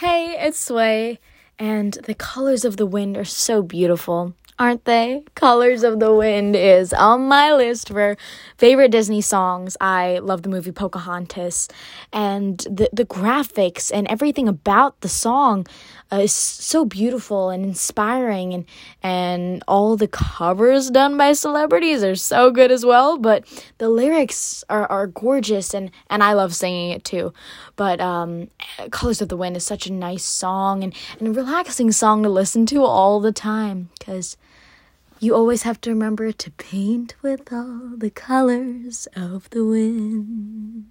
Hey, it's Sway, and the colors of the wind are so beautiful, aren't they? Colors of the Wind is on my list for favorite Disney songs. I love the movie Pocahontas, and the, the graphics and everything about the song uh, is so beautiful and inspiring, and, and all the covers done by celebrities are so good as well. But the lyrics are, are gorgeous, and, and I love singing it too. But um, Colors of the Wind is such a nice song and, and a relaxing song to listen to all the time because you always have to remember to paint with all the colors of the wind.